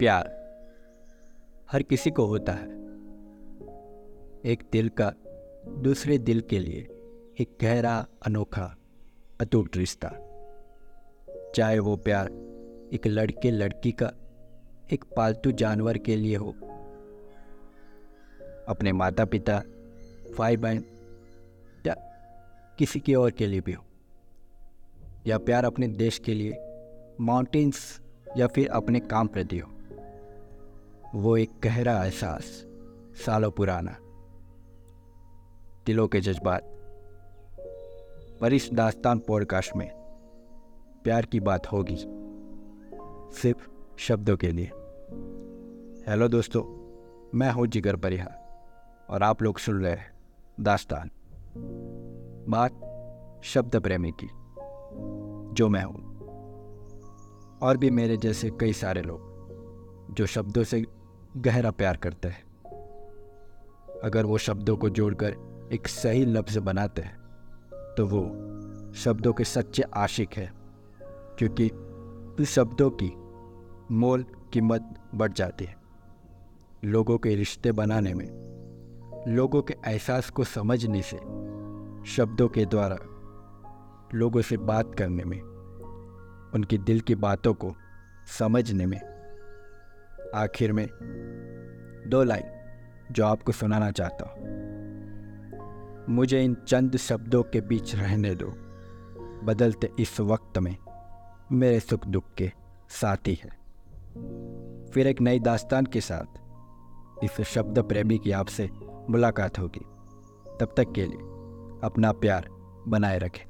प्यार हर किसी को होता है। एक दिल का दूसरे दिल के लिए एक गहरा, अनोखा, अटूट रिश्ता। चाहे वो प्यार एक लड़के, लड़की का एक पालतू जानवर के लिए हो। अपने माता पिता भाई बहन या किसी के और के लिए भी हो। या प्यार अपने देश के लिए माउंटेन्स या फिर अपने काम प्रति हो। वो एक गहरा एहसास, सालों पुराना। दिलों के जज्बात। पर इस दास्तान पॉडकास्ट में प्यार की बात होगी, सिर्फ़ शब्दों के लिए। हेलो दोस्तों, मैं हूँ जिगर परिहार और आप लोग सुन रहे हैं दास्तान। बात शब्द प्रेमी की, जो मैं हूँ। और भी मेरे जैसे कई सारे लोग, जो शब्दों से गहरा प्यार करते हैं। अगर वो शब्दों को जोड़कर एक सही लफ्ज़ बनाते हैं तो वो शब्दों के सच्चे आशिक है, क्योंकि शब्दों की मोल कीमत बढ़ जाती है। लोगों के रिश्ते बनाने में, लोगों के एहसास को समझने से, शब्दों के द्वारा लोगों से बात करने में, उनकी दिल की बातों को समझने में आखिर में दो लाइन जो आपको सुनाना चाहता हूँ। मुझे इन चंद शब्दों के बीच रहने दो। बदलते इस वक्त में मेरे सुख दुख के साथी है। फिर एक नई दास्तान के साथ इस शब्द प्रेमी की आपसे मुलाकात होगी। तब तक के लिए अपना प्यार बनाए रखें।